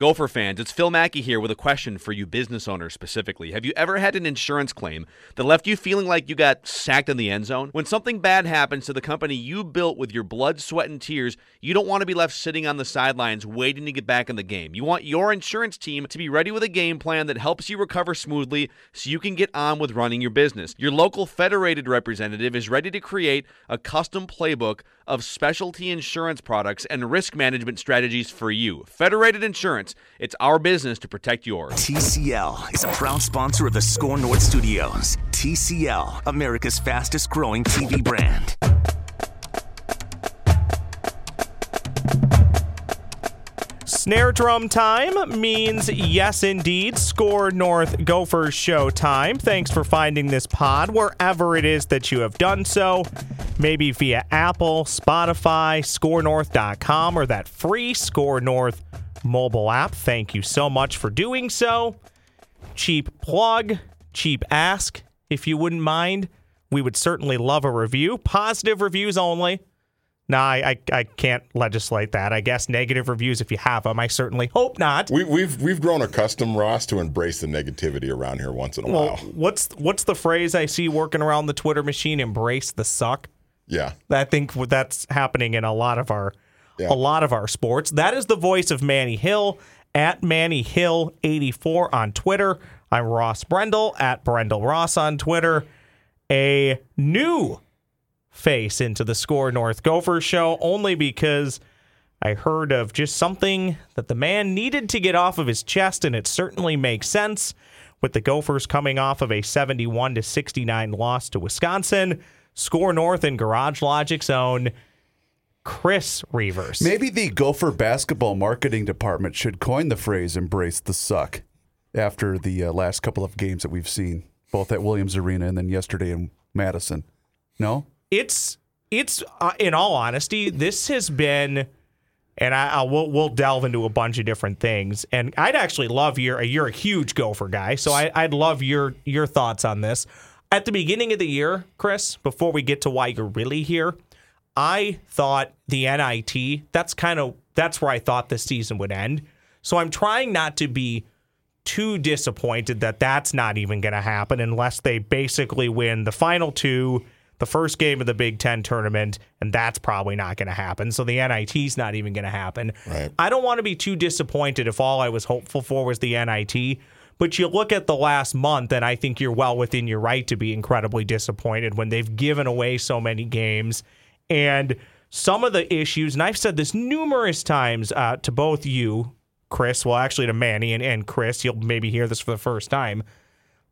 Gopher fans, it's Phil Mackey here with a question for you business owners specifically. Have you ever had an insurance claim that left you feeling like you got sacked in the end zone? When something bad happens to the company you built with your blood, sweat, and tears, you don't want to be left sitting on the sidelines waiting to get back in the game. You want your insurance team to be ready with a game plan that helps you recover smoothly so you can get on with running your business. Your local federated representative is ready to create a custom playbook of specialty insurance products and risk management strategies for you. Federated Insurance, it's our business to protect yours. TCL is a proud sponsor of the SKOR North Studios. TCL, America's fastest growing TV brand. Snare drum time means yes, indeed. SKOR North Gophers show time. Thanks for finding this pod wherever it is that you have done so. Maybe via Apple, Spotify, skornorth.com, or that free SKOR North mobile app. Thank you so much for doing so. Cheap plug, cheap ask, if you wouldn't mind. We would certainly love a review. Positive reviews only. No, I, I, I can't legislate that. I guess negative reviews if you have them. I certainly hope not. We, we've we've grown accustomed, Ross, to embrace the negativity around here once in a Well, while. what's what's the phrase I see working around the Twitter machine? Embrace the suck. Yeah, I think that's happening in a lot of our Yeah. a lot of our sports. That is the voice of Manny Hill at Manny Hill 84 on Twitter. I'm Ross Brendel at Brendel Ross on Twitter. A new face into the SKOR North Gophers show only because I heard of just something that the man needed to get off of his chest, and it certainly makes sense with the Gophers coming off of a 71 to 69 loss to Wisconsin. SKOR North and Garage Logic's own Chris Reuvers. Maybe the Gopher basketball marketing department should coin the phrase "embrace the suck" after the uh, last couple of games that we've seen, both at Williams Arena and then yesterday in Madison. No, it's it's uh, in all honesty, this has been, and I, I will we'll delve into a bunch of different things. And I'd actually love your you're a huge Gopher guy, so I, I'd love your your thoughts on this. At the beginning of the year, Chris, before we get to why you're really here, I thought the NIT. That's kind of that's where I thought this season would end. So I'm trying not to be too disappointed that that's not even going to happen unless they basically win the final two, the first game of the Big Ten tournament, and that's probably not going to happen. So the NIT's not even going to happen. Right. I don't want to be too disappointed if all I was hopeful for was the NIT. But you look at the last month, and I think you're well within your right to be incredibly disappointed when they've given away so many games. And some of the issues, and I've said this numerous times uh, to both you, Chris, well, actually to Manny and, and Chris, you'll maybe hear this for the first time.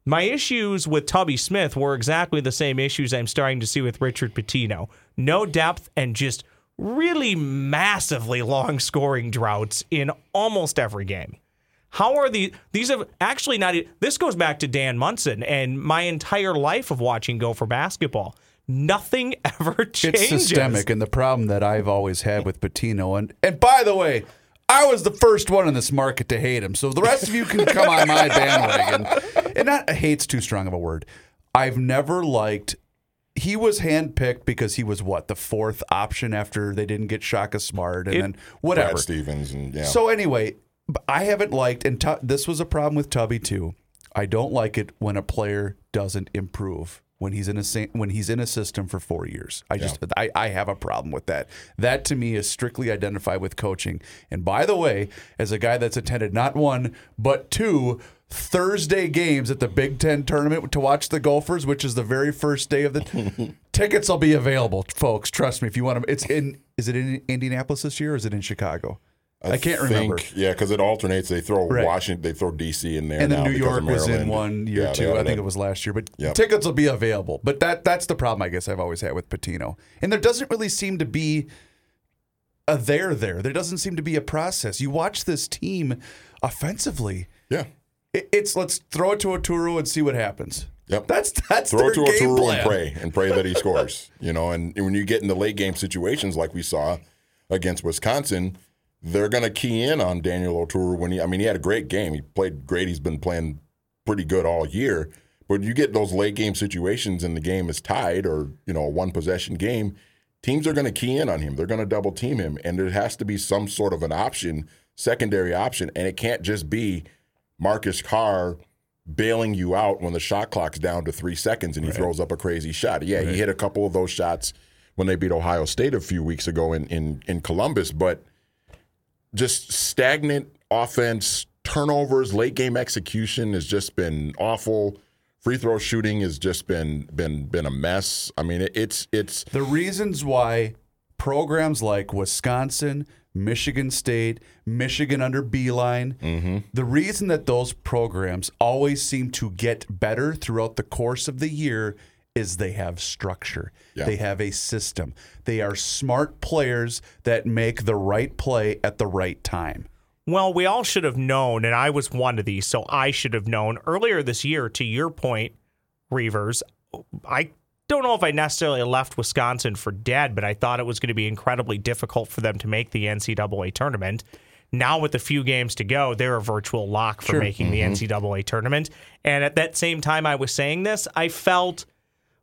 My issues with Tubby Smith were exactly the same issues I'm starting to see with Richard Pitino. No depth and just really massively long scoring droughts in almost every game. How are the these have actually not this goes back to Dan Monson and my entire life of watching Gopher basketball. Nothing ever changes. it's systemic, and the problem that I've always had with Pitino, and and by the way. I was the first one in this market to hate him, so the rest of you can come on my bandwagon. And not hate's too strong of a word. I've never liked. He was handpicked because he was what the fourth option after they didn't get Shaka Smart, and It- then whatever. Brad Stevens and yeah. So anyway, b- I haven't liked, and Tu- this was a problem with Tubby too. I don't like it when a player doesn't improve when he's in a when he's in a system for four years. I just I, I have a problem with that. That to me is strictly identified with coaching. And by the way, as a guy that's attended not one but two Thursday games at the Big Ten tournament to watch the Gophers, which is the very first day of the tickets will be available, folks. Trust me, if you want them. It's in. Is it in Indianapolis this year or is it in Chicago? I, can't remember. think- Yeah, because it alternates. They throw Right. Washington, they throw DC in there, and then New York was in one year Yeah, too. I think it. it was last year. But Yep. tickets will be available. But that that's the problem I guess I've always had with Pitino. And there doesn't really seem to be a there there. There doesn't seem to be a process. You watch this team offensively. Yeah. it- It's let's throw it to Oturu and see what happens. Yep. That's that's Throw to Oturu plan. and pray and pray that he scores. You know, and when you get into late game situations like we saw against Wisconsin, they're going to key in on Daniel Oturu when he. I mean, he had a great game. He played great. He's been playing pretty good all year. But you get those late game situations and the game is tied or you know a one possession game. Teams are going to key in on him. They're going to double team him, and there has to be some sort of an option secondary option, and it can't just be Marcus Carr bailing you out when the shot clock's down to three seconds and he throws up a crazy shot. Yeah, he hit a couple of those shots when they beat Ohio State a few weeks ago in in, in Columbus, but just stagnant offense, turnovers, late game execution has just been awful. Free throw shooting has just been been been a mess. I mean, it, it's it's The reasons why programs like Wisconsin, Michigan State, Michigan under Beilein, mm-hmm. the reason that those programs always seem to get better throughout the course of the year is they have structure. Yeah. They have a system. They are smart players that make the right play at the right time. Well, we all should have known, and I was one of these, so I should have known earlier this year, to your point, Reuvers. I don't know if I necessarily left Wisconsin for dead, but I thought it was going to be incredibly difficult for them to make the NCAA tournament. Now, with a few games to go, they're a virtual lock for making the mm-hmm. NCAA tournament. And at that same time, I was saying this, I felt.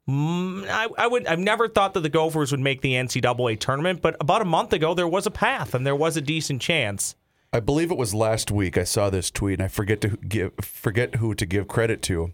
Mm, I, I would. I've never thought that the Gophers would make the NCAA tournament, but about a month ago, there was a path and there was a decent chance. I believe it was last week I saw this tweet and I forget to give forget who to give credit to,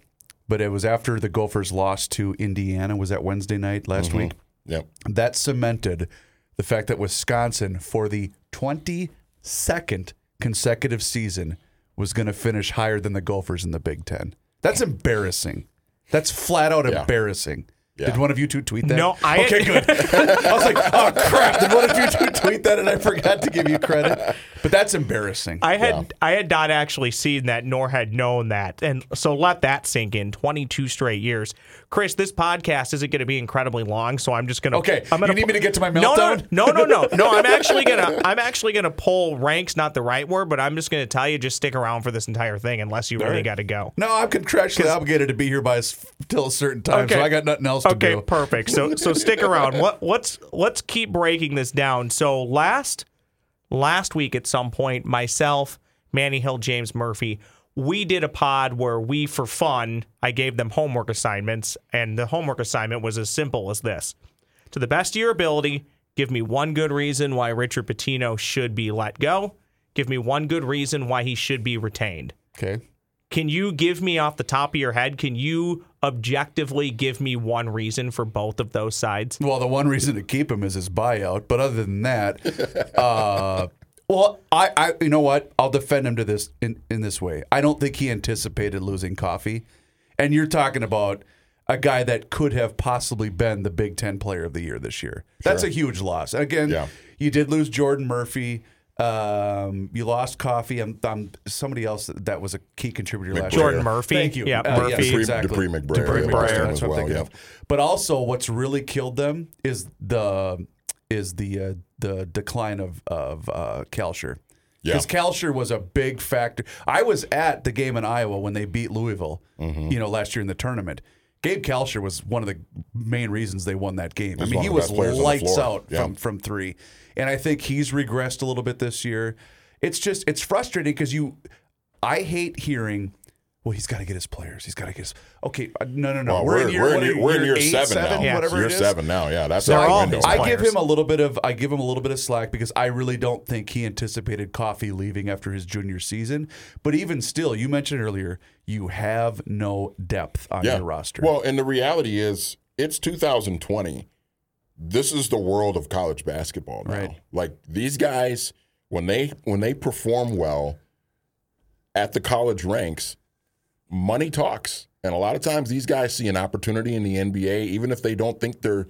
but it was after the Gophers lost to Indiana. Was that Wednesday night last week? yep. That cemented the fact that Wisconsin, for the 22nd consecutive season, was going to finish higher than the Gophers in the Big Ten. That's embarrassing. That's flat out Yeah. embarrassing. Yeah. Did one of you two tweet that? No, I- Okay, good. I was like, oh crap! Did one of you two tweet that, and I forgot to give you credit? But that's embarrassing. I had I had not actually seen that nor had known that. And so let that sink in. 22 straight years. Chris, this podcast isn't going to be incredibly long, so I'm just going to Okay, I'm gonna you need me to get to my No, meltdown? No, no, no, no. No, I'm actually going to I'm actually going to pull ranks not the right word, but I'm just going to tell you just stick around for this entire thing unless you really right. got to go. No, I'm contractually obligated to be here by s- till a certain time, so I got nothing else to Okay, do. perfect. So so stick around. What let's let's keep breaking this down. So last last week at some point, myself, Manny Hill, James Murphy, we did a pod where we, for fun, I gave them homework assignments, and the homework assignment was as simple as this: to the best of your ability, give me one good reason why Richard Pitino should be let go. Give me one good reason why he should be retained. Okay. Can you give me off the top of your head? Can you objectively give me one reason for both of those sides? Well, the one reason to keep him is his buyout, but other than that, uh, well, I, I, you know what? I'll defend him to this in, in this way. I don't think he anticipated losing Coffey, and you're talking about a guy that could have possibly been the Big Ten Player of the Year this year. That's a huge loss. Again, Yeah. you did lose Jordan Murphy. Um, you lost Coffey. I'm, I'm somebody else that, that was a key contributor last year. Jordan Murphy. Thank you. Yeah, Uh, Murphy. yes, exactly. Dupree McBrayer, Dupree McBrayer, lost that's as what I'm thinking yeah. of. But also, what's really killed them is the is the uh, the decline of of uh, Kalscheur. Yeah. Because Kalscheur was a big factor. I was at the game in Iowa when they beat Louisville, Mm-hmm. you know, last year in the tournament. Gabe Kalscheur was one of the main reasons they won that game. I mean, he was best players on the lights out Yeah. from from three, and I think he's regressed a little bit this year. It's just it's frustrating because you, I hate hearing. Well, he's got to get his players. He's got to get his. Okay, uh, no, no, no. Well, we're, we're, in year, we're, what in year, you, we're in year eight, seven, now. Yeah. whatever year it is. seven now. Yeah, that's They're our all window. I give him a little bit of I give him a little bit of slack because I really don't think he anticipated Coffey leaving after his junior season. But even still, you mentioned earlier you have no depth on your roster. Well, and the reality is, it's 2020. This is the world of college basketball now. Right. Like these guys, when they when they perform well at the college ranks, money talks. And a lot of times, these guys see an opportunity in the NBA, even if they don't think they're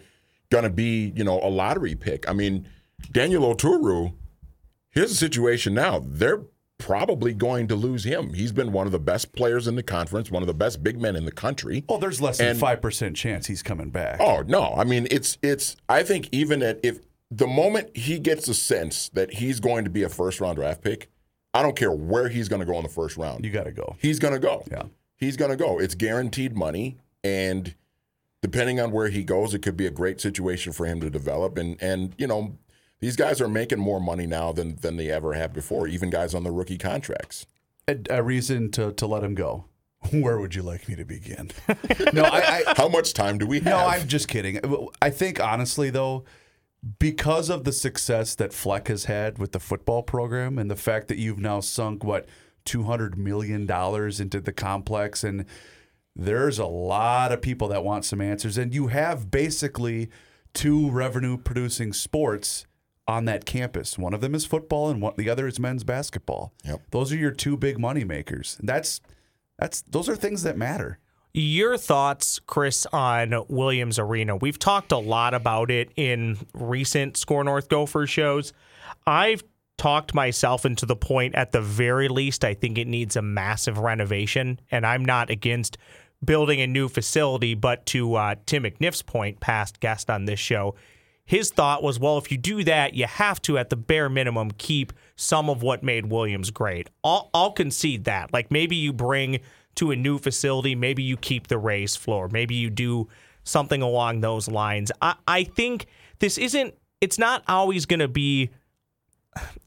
going to be, you know, a lottery pick. I mean, Daniel Oturu, here's the situation now. They're probably going to lose him. He's been one of the best players in the conference, one of the best big men in the country. well, there's less than five percent chance he's coming back. Oh no! I mean, it's it's. I think even at if the moment he gets a sense that he's going to be a first round draft pick, I don't care where he's going to go in the first round. You got to go. He's going to go. Yeah. He's going to go. It's guaranteed money, and depending on where he goes, it could be a great situation for him to develop. And and you know, these guys are making more money now than than they ever have before. Even guys on the rookie contracts. A, a reason to to let him go. Where would you like me to begin? no, I, I How much time do we have? No, I'm just kidding. I think honestly though, because of the success that Fleck has had with the football program and the fact that you've now sunk what two hundred million dollars into the complex and there's a lot of people that want some answers and you have basically two revenue producing sports on that campus. One of them is football and one, the other is men's basketball. Yep. Those are your two big money makers. That's that's those are things that matter. Your thoughts, Chris, on Williams Arena? We've talked a lot about it in recent SKOR North Gopher shows. I've talked myself into the point, at the very least, I think it needs a massive renovation, and I'm not against building a new facility. But to uh, Tim McNiff's point, past guest on this show, his thought was, well, if you do that, you have to, at the bare minimum, keep some of what made Williams great. I'll, I'll concede that. Like maybe you bring to a new facility, maybe you keep the raised floor, maybe you do something along those lines. I, I think this isn't. It's not always going to be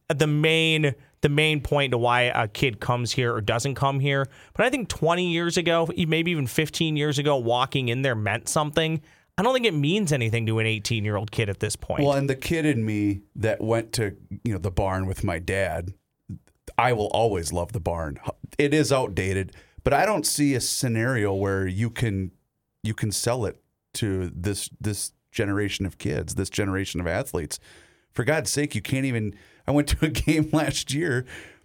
the main the main point to why a kid comes here or doesn't come here. But I think 20 years ago, maybe even 15 years ago, walking in there meant something. I don't think it means anything to an 18 year old kid at this point. Well, and the kid in me that went to you know the barn with my dad, I will always love the barn. It is outdated, but I don't see a scenario where you can you can sell it to this this generation of kids, this generation of athletes. For God's sake, you can't even. I went to a game last year.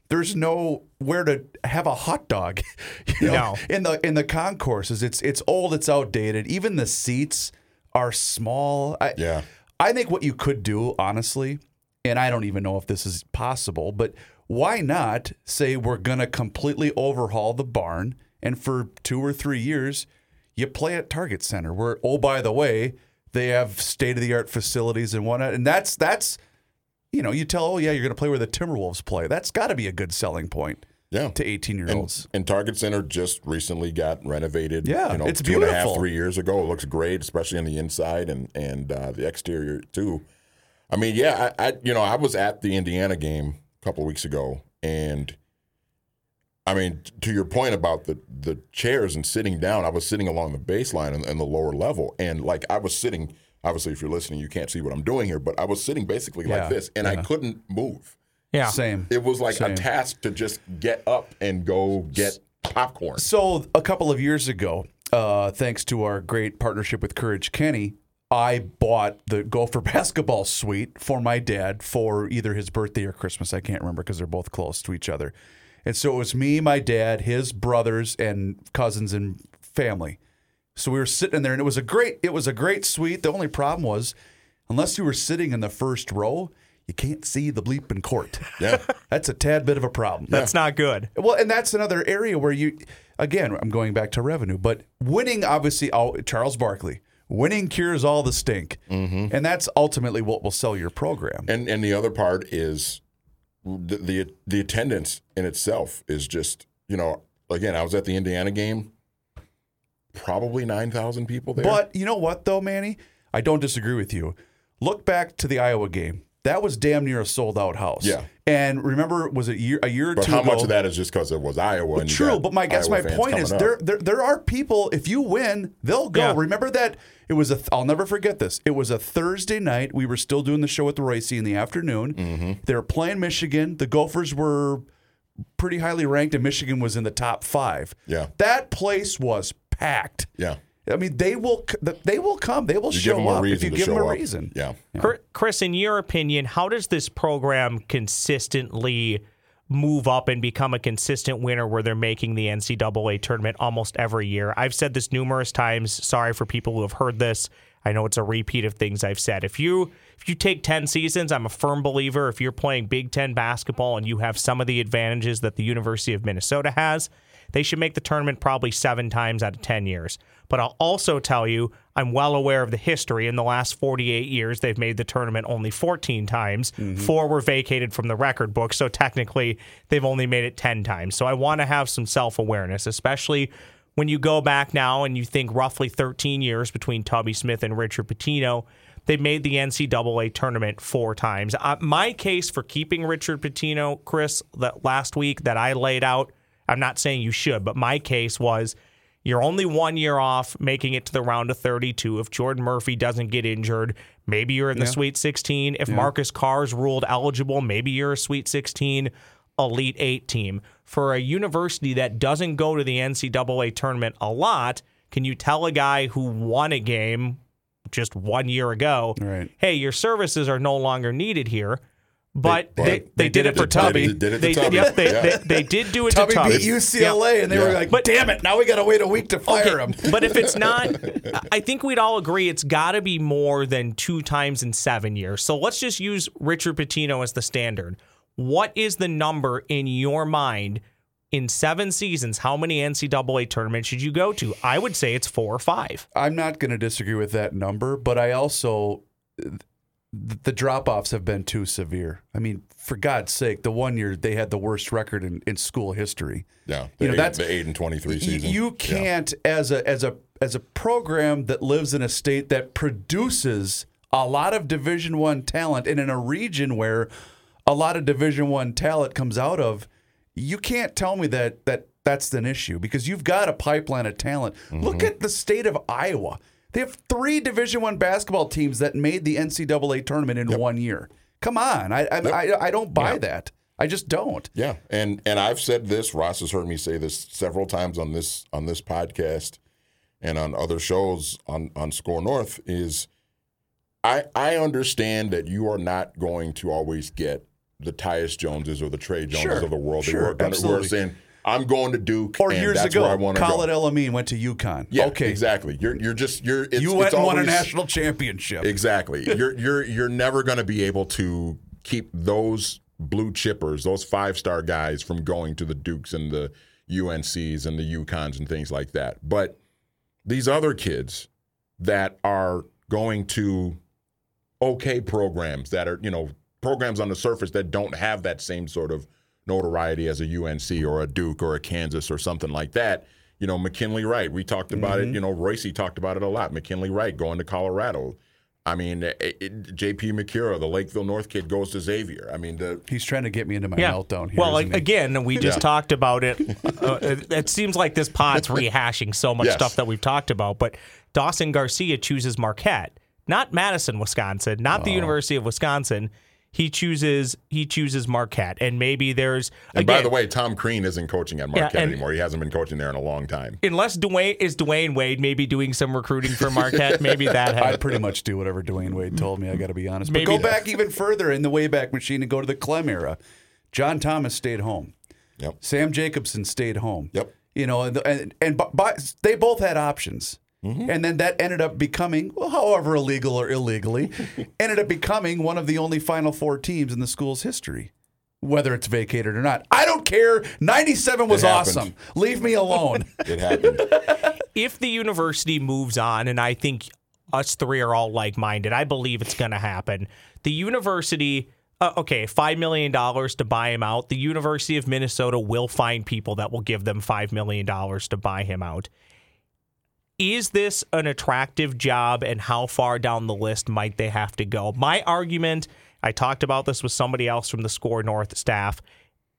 There's no where to have a hot dog. You know, No. in the in the concourses. It's it's old. It's outdated. Even the seats are small. I, Yeah. I think what you could do, honestly, and I don't even know if this is possible, but why not say we're going to completely overhaul the barn and for two or three years, you play at Target Center where, oh, by the way, they have state of the art facilities and whatnot. And that's, that's, you know, you tell, oh, yeah, you're going to play where the Timberwolves play. That's got to be a good selling point Yeah. to 18 year olds. and Target Center just recently got renovated. Yeah, you know, it's two and a half, beautiful. three years ago. It looks great, especially on the inside and and uh, the exterior too. I mean, yeah, I, I you know I was at the Indiana game a couple weeks ago, and I mean, to your point about the the chairs and sitting down, I was sitting along the baseline and, in the lower level, and like I was sitting. Obviously, if you're listening, you can't see what I'm doing here, but I was sitting basically Yeah, like this, and I couldn't move. yeah. Same. It was like Same. a task to just get up and go get popcorn. So a couple of years ago, uh, thanks to our great partnership with Courage Kenny, I bought the Gopher basketball suite for my dad for either his birthday or Christmas. I can't remember because they're both close to each other. And so it was me, my dad, his brothers, and cousins and family. So we were sitting in there, and it was a great it was a great suite. The only problem was, unless you were sitting in the first row, you can't see the bleeping court. Yeah. That's a tad bit of a problem. That's not good. Well, and that's another area where you, again, I'm going back to revenue, but winning, obviously, oh, Charles Barkley, winning cures all the stink. Mm-hmm. And that's ultimately what will sell your program. And and the other part is the, the the attendance in itself is just you know again I was at the Indiana game, probably nine thousand people there. But you know what, though, Manny? I don't disagree with you. Look back to the Iowa game. That was damn near a sold out house. Yeah. And remember, was it a year, a year or But two how ago? much of that is just because it was Iowa? And you True, got but my guess, Iowa my point is there, there there are people. If you win, they'll go. Yeah. Remember that it was a. Th- I'll never forget this. It was a Thursday night. We were still doing the show with Royce in the afternoon. Mm-hmm. They were playing Michigan. The Gophers were pretty highly ranked, and Michigan was in the top five. Yeah. that place was packed. Yeah, I mean, they will. They will come. They will you show give them a up if you give them a up. reason. Yeah, Chri- Chris, in your opinion, how does this program consistently move up and become a consistent winner where they're making the NCAA tournament almost every year? I've said this numerous times. Sorry for people who have heard this. I know it's a repeat of things I've said. If you if you take 10 seasons, I'm a firm believer if you're playing Big 10 basketball and you have some of the advantages that the University of Minnesota has, they should make the tournament probably 7 times out of 10 years. But I'll also tell you, I'm well aware of the history. In the last 48 years, they've made the tournament only 14 times. Four were vacated from the record book. So technically, they've only made it 10 times. So I want to have some self awareness, especially when you go back now and you think roughly 13 years between Tubby Smith and Richard Pitino. They made the NCAA tournament four times. Uh, my case for keeping Richard Pitino, Chris, that last week that I laid out, I'm not saying you should, but my case was You're only one year off making it to the round of 32. If Jordan Murphy doesn't get injured, maybe you're in the Sweet 16. If Marcus Carr's ruled eligible, maybe you're a Sweet 16 Elite Eight team. For a university that doesn't go to the NCAA tournament a lot, can you tell a guy who won a game just one year ago, Right. hey, your services are no longer needed here? But They- they, but they, did, it for Tubby. They did it to They, Tubby. yep, they, Yeah. did do it Tubby to Tubby. beat UCLA, and they were like, But- "Damn it! Now we got to wait a week to fire him." but if it's not, I think we'd all agree it's got to be more than two times in seven years. So let's just use Richard Pitino as the standard. What is the number in your mind in seven seasons? How many NCAA tournaments should you go to? I would say it's four or five. I'm not going to disagree with that number, but I also the drop offs have been too severe. I mean, for God's sake, the one year they had the worst record in, in school history. Yeah, the You know, eight, that's- the eight and twenty three season. You can't as a as a as a program that lives in a state that produces a lot of Division One talent and in a region where a lot of Division One talent comes out of. You can't tell me that that that's an issue because you've got a pipeline of talent. Look mm-hmm. at the state of Iowa. They have three Division One basketball teams that made the NCAA tournament in one year. Come on, I I, I, I don't buy that. I just don't. Yeah, and and I've said this. Ross has heard me say this several times on this on this podcast and on other shows on on SKOR North. Is I I understand that you are not going to always get the Tyus Joneses or the Trey Joneses Sure, of the world sure, who, are, gonna- who are absolutely. saying I'm going to Duke Or and years ago, where I want to Khalid. El Amin went to UConn. Yeah, okay, exactly. You're you're just you're. It's, you went it's and won a national championship. Exactly. you're you're you're never going to be able to keep those blue chippers, those five star guys, from going to the Dukes and the UNCs and the UConns and things like that. But these other kids that are going to okay programs that are you know programs on the surface that don't have that same sort of notoriety as a UNC or a Duke or a Kansas or something like that. You know, McKinley Wright. We talked about it. You know, Royce talked about it a lot. McKinley Wright going to Colorado. I mean, it, it, J.P. Macura, the Lakeville North kid, goes to Xavier. I mean, the He's trying to get me into my Yeah. meltdown here. well, like, isn't he? again, we just Yeah. talked about it. Uh, it. It seems like this pod's rehashing so much Yes. stuff that we've talked about. But Dawson Garcia chooses Marquette, not Madison, Wisconsin, not Oh. the University of Wisconsin. He chooses he chooses Marquette, and maybe there's and again, by the way, Tom Crean isn't coaching at Marquette and- anymore. He hasn't been coaching there in a long time. unless Dwyane is Dwyane Wade maybe doing some recruiting for Marquette, maybe that I pretty much do whatever Dwyane Wade told me. I got to be honest. But Maybe go that- back even further in the Wayback Machine and go to the Clem era. John Thomas stayed home. Yep. Sam Jacobson stayed home. Yep. You know, and and, and bu- bu- they both had options. Mm-hmm. And then that ended up becoming, well, however illegal or illegally, ended up becoming one of the only Final Four teams in the school's history. Whether it's vacated or not, I don't care. Ninety-seven was awesome. Leave me alone. It happened. if the university moves on, and I think us three are all like minded, I believe it's going to happen. The university, uh, okay, $5 million to buy him out. The University of Minnesota will find people that will give them $5 million to buy him out. Is this an attractive job, and how far down the list might they have to go? My argument, I talked about this with somebody else from the SKOR North staff,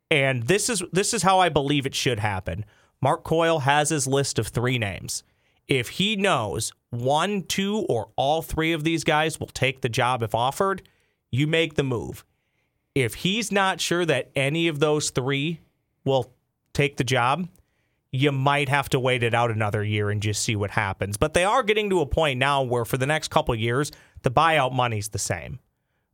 and this is this is how I believe it should happen. Mark Coyle has his list of three names. If he knows one, two, or all three of these guys will take the job if offered, you make the move. If he's not sure that any of those three will take the job, you might have to wait it out another year and just see what happens. But they are getting to a point now where for the next couple of years, the buyout money's the same.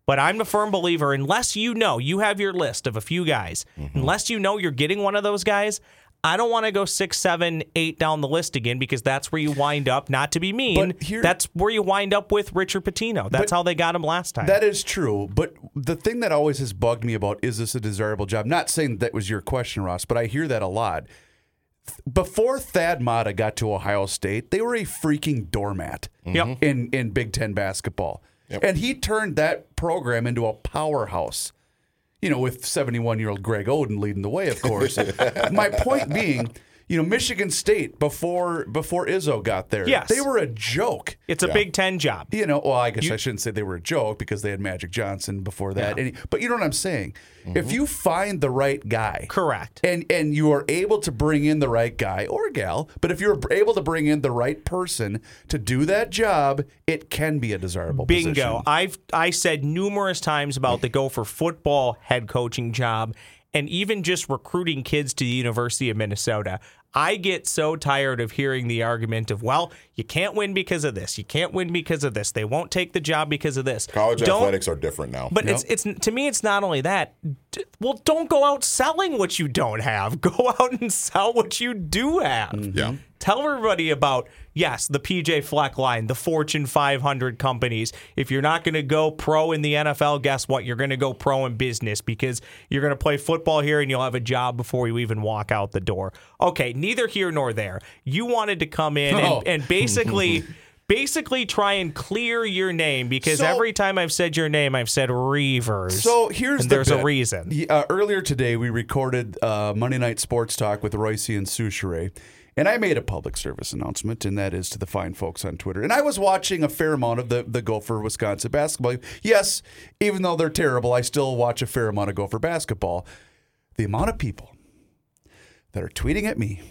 But I'm a firm believer, unless you know you have your list of a few guys, Mm-hmm. unless you know you're getting one of those guys, I don't want to go six, seven, eight down the list again because that's where you wind up. Not to be mean, But here- that's where you wind up with Richard Pitino. That's how they got him last time. That is true, but the thing that always has bugged me about is this a desirable job? Not saying that was your question, Ross, but I hear that a lot. Before Thad Matta got to Ohio State, they were a freaking doormat mm-hmm. Yep. in, in Big Ten basketball. And he turned that program into a powerhouse. You know, with 71 year old Greg Oden leading the way, of course. My point being, You know, Michigan State before before Izzo got there, Yes. they were a joke. It's a Big Ten job. You know, well, I guess I shouldn't say they were a joke because they had Magic Johnson before that. And he- but you know what I'm saying? If you find the right guy, Correct. and and you are able to bring in the right guy or gal, but if you're able to bring in the right person to do that job, it can be a desirable Bingo. position. I've I said numerous times about the Gopher football head coaching job and even just recruiting kids to the University of Minnesota. I get so tired of hearing the argument of, well, you can't win because of this. You can't win because of this. They won't take the job because of this. College Don't- athletics are different now. But it's it's to me it's not only that. D- Well, don't go out selling what you don't have. Go out and sell what you do have. Mm-hmm. Yeah. Tell everybody about yes, the PJ Fleck line, the Fortune 500 companies. If you're not going to go pro in the NFL, guess what? You're going to go pro in business because you're going to play football here and you'll have a job before you even walk out the door. Okay, neither here nor there. You wanted to come in Oh. and, and basically basically try and clear your name because So- every time I've said your name, I've said Reuvers. So here's and the there's a reason. Uh, earlier today, we recorded uh, Monday Night Sports Talk with Royce and Souchere. And I made a public service announcement, and that is to the fine folks on Twitter. And I was watching a fair amount of the, the Gopher Wisconsin basketball. Yes, even though they're terrible, I still watch a fair amount of Gopher basketball. The amount of people that are tweeting at me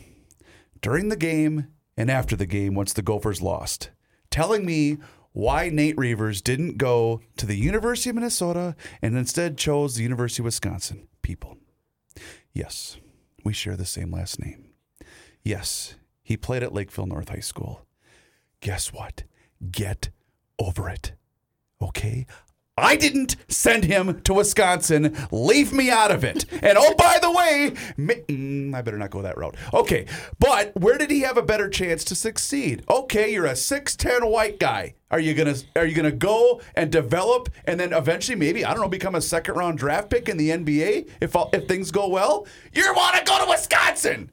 during the game and after the game once the Gophers lost, telling me why Nate Reuvers didn't go to the University of Minnesota and instead chose the University of Wisconsin. People. Yes, we share the same last name. Yes, he played at Lakeville North High School. Guess what? Get over it. Okay? I didn't send him to Wisconsin. Leave me out of it. And oh, by the way, mm, I better not go that route. Okay, but where did he have a better chance to succeed? Okay, you're a 6'10 white guy. Are you gonna Are you gonna go and develop, and then eventually, maybe I don't know, become a second round draft pick in the NBA if if things go well? You want to go to Wisconsin?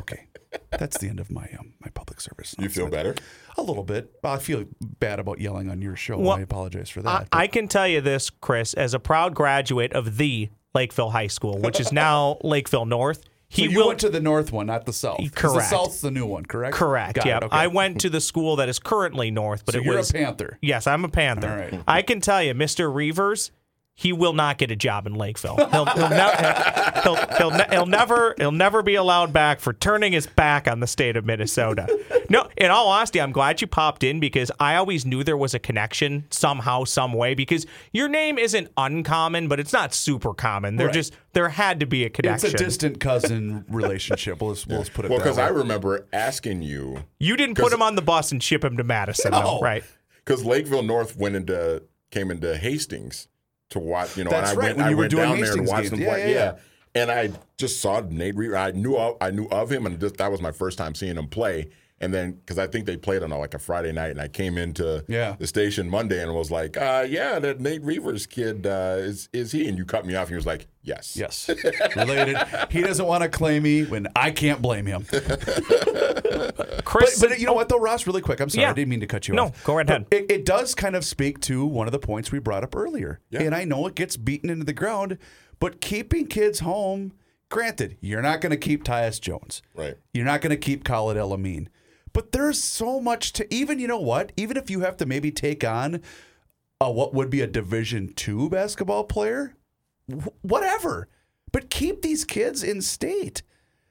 Okay, that's the end of my um, my public service. you feel better? A little bit. I feel bad about yelling on your show. Well, I apologize for that. I can tell you this, Chris, as a proud graduate of the Lakeville High School, which is now Lakeville North. He so you will went to the north one, not the south. 'Cause The Correct. south's the new one, correct? correct. Got yeah, okay. I went to the school that is currently North, but So it you're was a Panther. Yes, I'm a Panther. All right. I can tell you, Mr. Reuvers, he will not get a job in Lakeville. He'll, he'll, ne- he'll, he'll, ne- he'll never he'll never be allowed back for turning his back on the state of Minnesota. No, in all honesty, I'm glad you popped in because I always knew there was a connection somehow, some way. Because your name isn't uncommon, but it's not super common. There Right. just there had to be a connection. It's a distant cousin relationship. We'll, just- we'll just put it Well, because. I remember asking you you didn't put him on the bus and ship him to Madison, No. though, right? because Lakeville North went into came into Hastings to watch. You know, That's and I right, went, when I you were went doing down there and Hastings watched games. them Yeah, play. yeah, yeah. and I just saw Nate Reed. I knew of, I knew of him, and just, that was my first time seeing him play. And then because I think they played on a, like a Friday night, and I came into Yeah. the station Monday and was like, uh, "Yeah, that Nate Reuvers kid uh, is is he?" And you cut me off, and he was like, "Yes, Yes, related. he doesn't want to claim me when I can't blame him. But, Chris, but you know what, though, Ross? Really quick. I'm sorry, Yeah. I didn't mean to cut you No, off. No, go right ahead. It, it does kind of speak to one of the points we brought up earlier, Yeah. and I know it gets beaten into the ground, but keeping kids home. Granted, you're not going to keep Tyus Jones. Right. You're not going to keep Khalid El Amin. But there's so much to even you know what? Even if you have to maybe take on a what would be a Division two basketball player, wh- whatever. But keep these kids in state.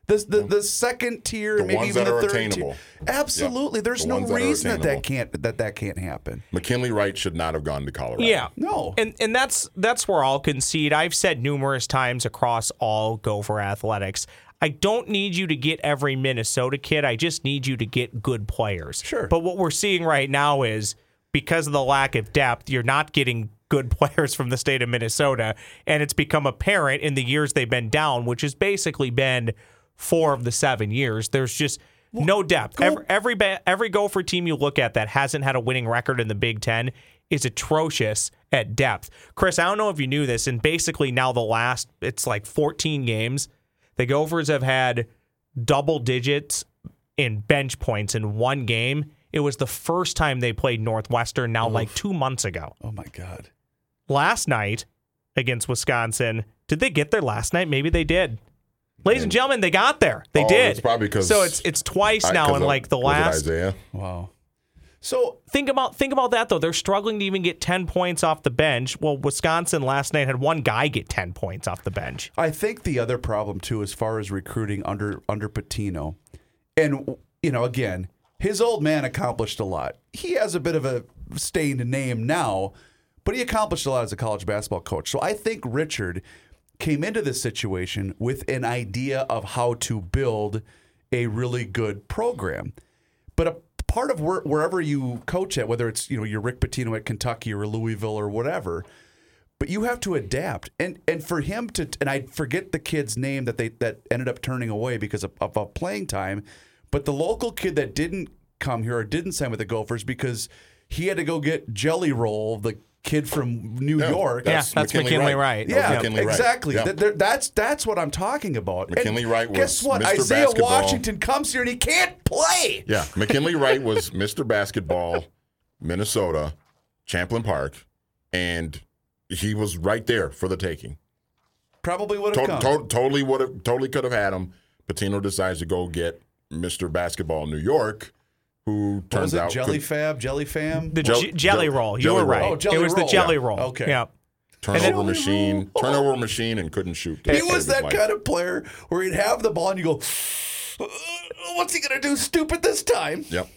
The, the, the second tier, The maybe ones even that the are third attainable. tier. Absolutely, Yep. there's The no ones that reason that that can't that that can't happen. McKinley Wright should not have gone to Colorado." Yeah. No. And and that's that's where I'll concede. I've said numerous times across all Gopher athletics. I don't need you to get every Minnesota kid. I just need you to get good players. Sure. But what we're seeing right now is because of the lack of depth, you're not getting good players from the state of Minnesota. And it's become apparent in the years they've been down, which has basically been four of the seven years. There's just no depth. Every every, ba- every Gopher team you look at that hasn't had a winning record in the Big Ten is atrocious at depth. Chris, I don't know if you knew this, and basically now the last it's like 14 games, the Gophers have had double digits in bench points in one game. It was the first time they played Northwestern now like two months ago. Oh my God. Last night against Wisconsin, did they get there last night? Maybe they did. Ladies and gentlemen, they got there. They Oh, did. it's probably 'cause so it's it's twice I- now 'cause in like the was it last. Isaiah. Wow. So Think about think about that though. They're struggling to even get ten points off the bench. Well, Wisconsin last night had one guy get ten points off the bench. I think the other problem too, as far as recruiting under under Pitino, and you know, again, his old man accomplished a lot. He has a bit of a stained name now, but he accomplished a lot as a college basketball coach. So I think Richard came into this situation with an idea of how to build a really good program. But a part of where, wherever you coach at, whether it's you know you're Rick Pitino at Kentucky or Louisville or whatever, but you have to adapt. And and for him to and I forget the kid's name that they that ended up turning away because of, of, of playing time, but the local kid that didn't come here or didn't sign with the Gophers because he had to go get Jelly Roll, the kid from New Yeah, York. Yeah, that's McKinley Wright. That was Yeah, McKinley Wright. exactly. Yeah. That's that's what I'm talking about. And McKinley Wright Guess what? Mr. Isaiah Basketball. Washington comes here and he can't play. Yeah, McKinley Wright was Mr. Basketball, Minnesota, Champlain Park, and he was right there for the taking. Probably would have To- come. to- totally would have, totally could have had him. Pitino decides to go get Mr. Basketball New York, who turns was it out Jelly could- Fab, Jelly Fam? The Jell- j- jelly Jell- roll. You Jelly were Roll. right. Oh, Jelly it was the jelly Yeah. roll. Okay. Yeah. turnover machine, turnover machine, and couldn't shoot. He was that kind of player where he'd have the ball and you go, "Uh, "What's he gonna do stupid this time?" Yep.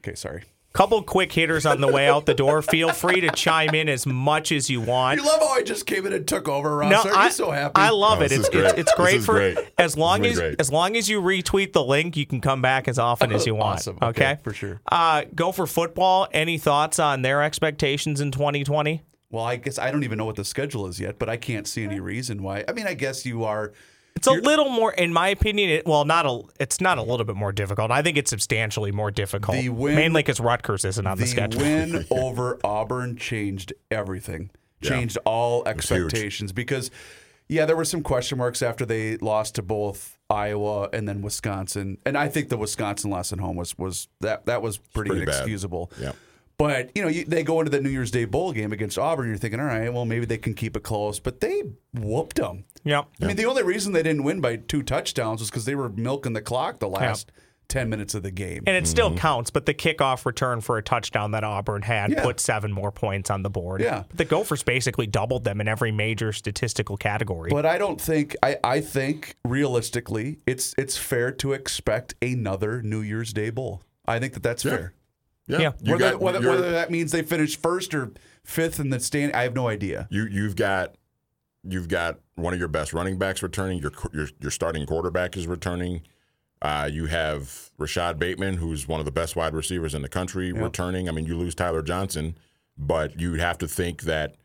Okay, sorry. Couple quick hitters on the way out the door. Feel free to chime in as much as you want. You love how I just came in and took over, Ross. No, Are I, you so happy? I love Oh, it. It's, is it's great. it's great for great. as long This as great. as long as you retweet the link, you can come back as often as you want. Awesome. Okay, Okay, for sure. Uh, Gopher football. Any thoughts on their expectations in 2020? Well, I guess I don't even know what the schedule is yet, but I can't see any reason why. I mean, I guess you are. It's a little more, in my opinion. It, well, not a. It's not a little bit more difficult. I think it's substantially more difficult. The win- mainly because Rutgers isn't on the, The schedule. win over Auburn changed everything. Changed all expectations because, yeah, there were some question marks after they lost to both Iowa and then Wisconsin, and I think the Wisconsin loss at home was was that that was pretty, pretty bad. inexcusable. Yeah. But you know, you, they go into the New Year's Day bowl game against Auburn. You're thinking, all right, well, maybe they can keep it close, but they whooped them. Yeah. I mean, the only reason they didn't win by two touchdowns was because they were milking the clock the last ten minutes of the game. And it still mm-hmm. counts, but the kickoff return for a touchdown that Auburn had Yeah. put seven more points on the board. Yeah. The Gophers basically doubled them in every major statistical category. But I don't think I, I think realistically it's it's fair to expect another New Year's Day bowl. I think that that's fair. Yeah. Yeah. You Whether, got- whether, whether that means they finish first or fifth in the stand, I have no idea. you you've got you've got one of your best running backs returning. Your your your starting quarterback is returning. Uh, you have Rashod Bateman, who's one of the best wide receivers in the country, returning. I mean, you lose Tyler Johnson, but you'd have to think that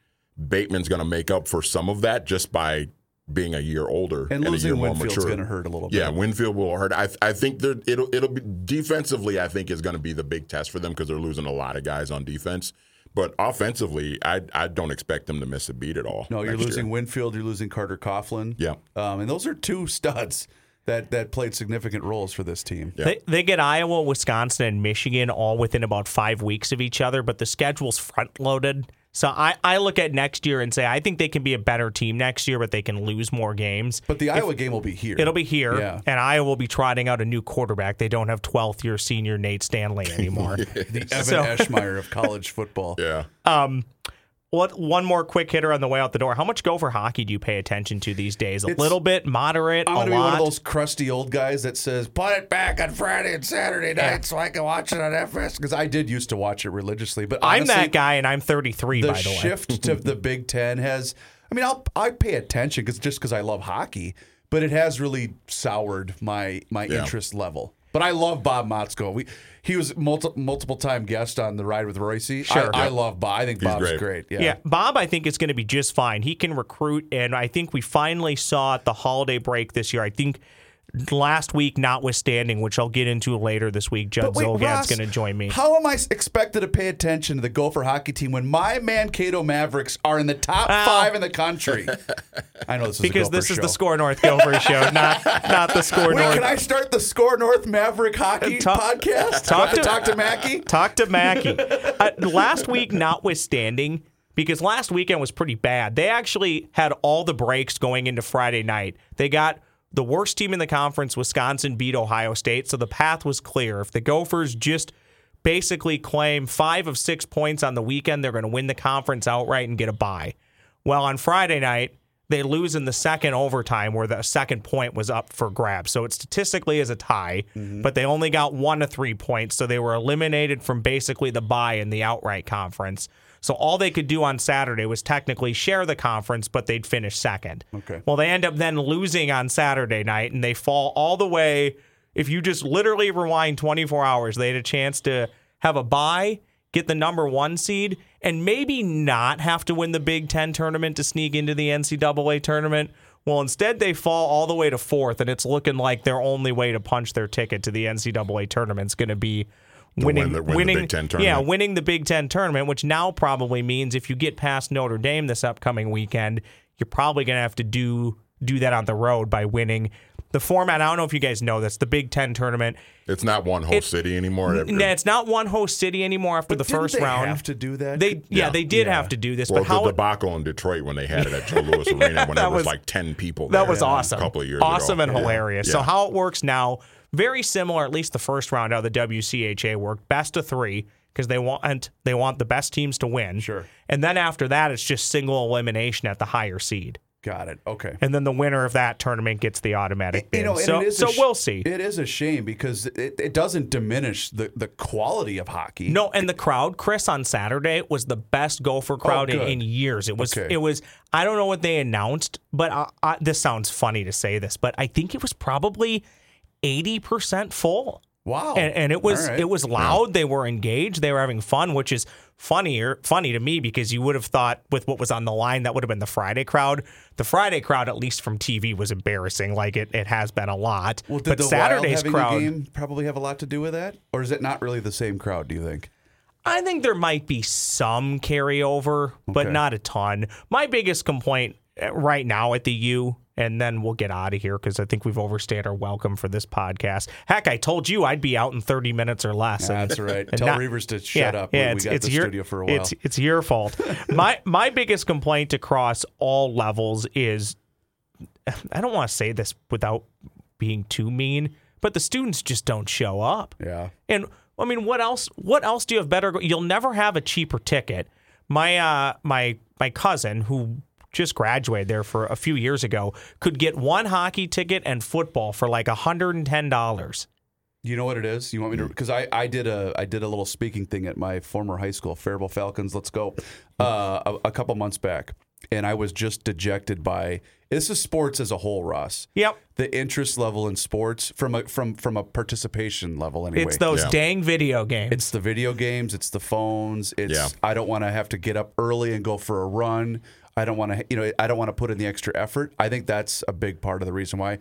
Bateman's going to make up for some of that just by being a year older And a losing year more Winfield's mature. going to hurt a little bit. Yeah, Winfield will hurt. I I think there it'll it'll be defensively. I think is going to be the big test for them because they're losing a lot of guys on defense. But offensively, I I don't expect them to miss a beat at all. No, you're losing year. Winfield. You're losing Carter Coughlin. Yeah. Um, and those are two studs that that played significant roles for this team. Yeah. They, they get Iowa, Wisconsin, and Michigan all within about five weeks of each other, but the schedule's front loaded. So I, I look at next year and say I think they can be a better team next year, but they can lose more games. But the Iowa game will be here. It'll be here, Yeah. and Iowa will be trotting out a new quarterback. They don't have 12th year senior Nate Stanley anymore. the Evan So- Eschmeyer of college football. Yeah. Um, what one more quick hitter on the way out the door? How much Gopher hockey do you pay attention to these days? A It's- little bit, moderate, I'm a gonna be lot. one of those crusty old guys that says, "Put it back on Friday and Saturday night so I can watch it on FS." Because I did used to watch it religiously, but I'm that guy, and I'm 33 The by the way. shift to the Big Ten has. I mean, I'll I pay attention because just because I love hockey, but it has really soured my my Yeah. interest level. But I love Bob Motzko. We he was multi, multiple time guest on the ride with Royce. Sure. I, I love Bob. I think He's Bob's great. great. Yeah. Yeah, Bob, I think is going to be just fine. He can recruit, and I think we finally saw at the holiday break this year. I think last week, notwithstanding, which I'll get into later this week, Judd But wait, Zulgad's going to join me. How am I expected to pay attention to the Gopher hockey team when my Mankato Mavericks are in the top Ow. five in the country? I know this is because a Gopher this is the SKOR North Gopher show, not not the Score Wait, North. can I start the SKOR North Maverick hockey Talk- podcast? talk Do to- talk to Mackey. Talk to Mackey. uh, last week, notwithstanding, because last weekend was pretty bad. They actually had all the breaks going into Friday night. They got the worst team in the conference, Wisconsin, beat Ohio State, so the path was clear. If the Gophers just basically claim five of six points on the weekend, they're going to win the conference outright and get a bye. Well, on Friday night, they lose in the second overtime where the second point was up for grabs. So it statistically is a tie, mm-hmm. but they only got one to three points. So they were eliminated from basically the bye in the outright conference. So all they could do on Saturday was technically share the conference, but they'd finish second. Okay. Well, they end up then losing on Saturday night and they fall all the way. If you just literally rewind 24 hours, they had a chance to have a bye, get the number one seed, and maybe not have to win the Big Ten tournament to sneak into the NCAA tournament. Well, instead, they fall all the way to fourth, and it's looking like their only way to punch their ticket to the NCAA tournament is going to be winning, win the- win the winning, Big Ten yeah, winning the Big Ten tournament, which now probably means if you get past Notre Dame this upcoming weekend, you're probably going to have to do do that on the road by winning the format. I don't know if you guys know this. The Big Ten tournament. It's not one host It- city anymore. N- it's not one host city anymore after the Didn't first they round. have to do that? They yeah, Yeah. they did Yeah. have to do this, well, but how the it- debacle in Detroit when they had it at Joe Louis Arena when there was, was- like ten people. That there was awesome. A couple of years awesome ago. and Yeah. hilarious. So how it works now, very similar. At least the first round how the WCHA worked, best of three because they want they want the best teams to win. Sure. And then after that, it's just single elimination at the higher seed. Got it. Okay. And then the winner of that tournament gets the automatic bid. You know, so so sh- we'll see. It is a shame because it, it doesn't diminish the, the quality of hockey. No, and the crowd, Chris, on Saturday was the best Gopher oh, crowd in, Oh, good. in years. It was, Okay. it was. I don't know what they announced, but I, I, this sounds funny to say this, but I think it was probably eighty percent full. Wow. and, and it was right. it was loud. They were engaged. They were having fun, which is funnier funny to me because you would have thought with what was on the line that would have been the Friday crowd. The Friday crowd, at least from TV, was embarrassing. Like it, it has been a lot. Well, did but the Saturday's crowd, game probably have a lot to do with that, or is it not really the same crowd? Do you think? I think there might be some carryover, but not a ton. My biggest complaint uh, right now at the U, and then we'll get out of here because I think we've overstayed our welcome for this podcast. Heck, I told you I'd be out in 30 minutes or less. and- That's right. and Tell not- Reuvers to shut yeah, up. Yeah, we it's, got it's the your, studio for a while. It's, it's your fault. my my biggest complaint across all levels is I don't want to say this without being too mean, but the students just don't show up. yeah. And I mean, what else? What else do you have better? You'll never have a cheaper ticket. My uh, my my cousin who just graduated there for a few years ago could get one hockey ticket and football for like hundred and ten dollars. You know what it is? You want me to? Because I, I did a I did a little speaking thing at my former high school, Faribault Falcons. Let's go. Uh, a, a couple months back, and I was just dejected by this is sports as a whole, Ross. Yep. The interest level in sports from a from from a participation level anyway. It's those Yeah. dang video games. It's the video games. It's the phones. It's Yeah. I don't want to have to get up early and go for a run. I don't want to, you know, I don't want to put in the extra effort. I think that's a big part of the reason why.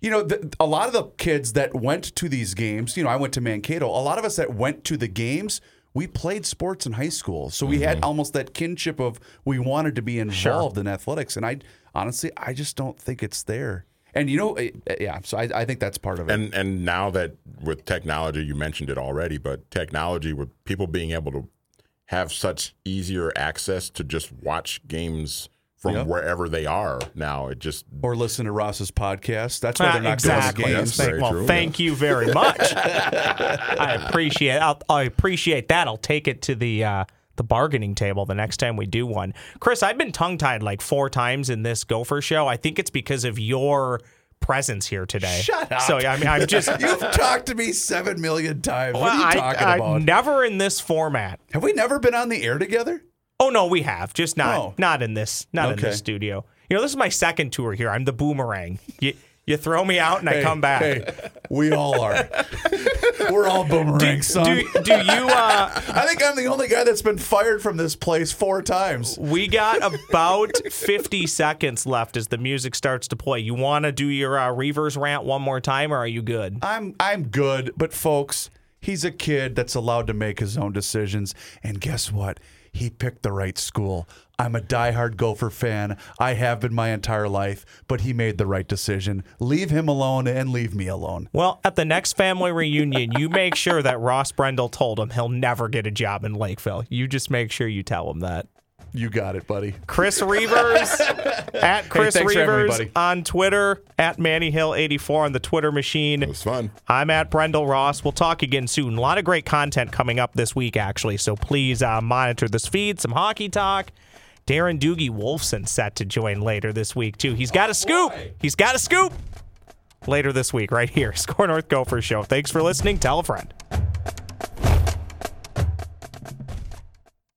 You know, the, a lot of the kids that went to these games, you know, I went to Mankato. A lot of us that went to the games, we played sports in high school, so we Mm-hmm. had almost that kinship of we wanted to be involved in athletics. And I honestly, I just don't think it's there. And you know, eh, eh, yeah. So I, I think that's part of it. And and now that with technology, you mentioned it already, but technology with people being able to have such easier access to just watch games from Yep. wherever they are now, it just or listen to Ross's podcast. That's why Ah, they're not exactly. going to Yes, games. Thank, well, true, thank you very much. I appreciate. I'll, I appreciate that. I'll take it to the uh, the bargaining table the next time we do one. Chris, I've been tongue tied like four times in this Gopher show. I think it's because of your presence here today. Shut up. So I mean, I'm just. You've talked to me seven million times. What are you talking I- about? Never in this format. Have we never been on the air together? Oh no, we have just not Oh. not in this not in this studio. You know, this is my second tour here. I'm the boomerang. You you throw me out and I come back. Hey, we all are. We're all boomerangs, son. Do do you? Uh, I think I'm the only guy that's been fired from this place four times. we got about 50 seconds left as the music starts to play. You want to do your uh, Reuvers rant one more time, or are you good? I'm I'm good, but folks, he's a kid that's allowed to make his own decisions. And guess what? He picked the right school. I'm a diehard Gopher fan. I have been my entire life, but he made the right decision. Leave him alone and leave me alone. Well, at the next family reunion, you make sure that Ross Brendel told him he'll never get a job in Lakeville. You just make sure you tell him that. You got it, buddy. Chris Reuvers at Chris thanks for me, Reuvers on Twitter, at Manny Hill 84 on the Twitter machine. It was fun. I'm at Brendel Ross. We'll talk again soon. A lot of great content coming up this week, actually. So please uh, monitor this feed. Some hockey talk. Darren Doogie Wolfson set to join later this week too. He's got a scoop. He's got a scoop later this week, right here. SKOR North Gopher Show. Thanks for listening. Tell a friend.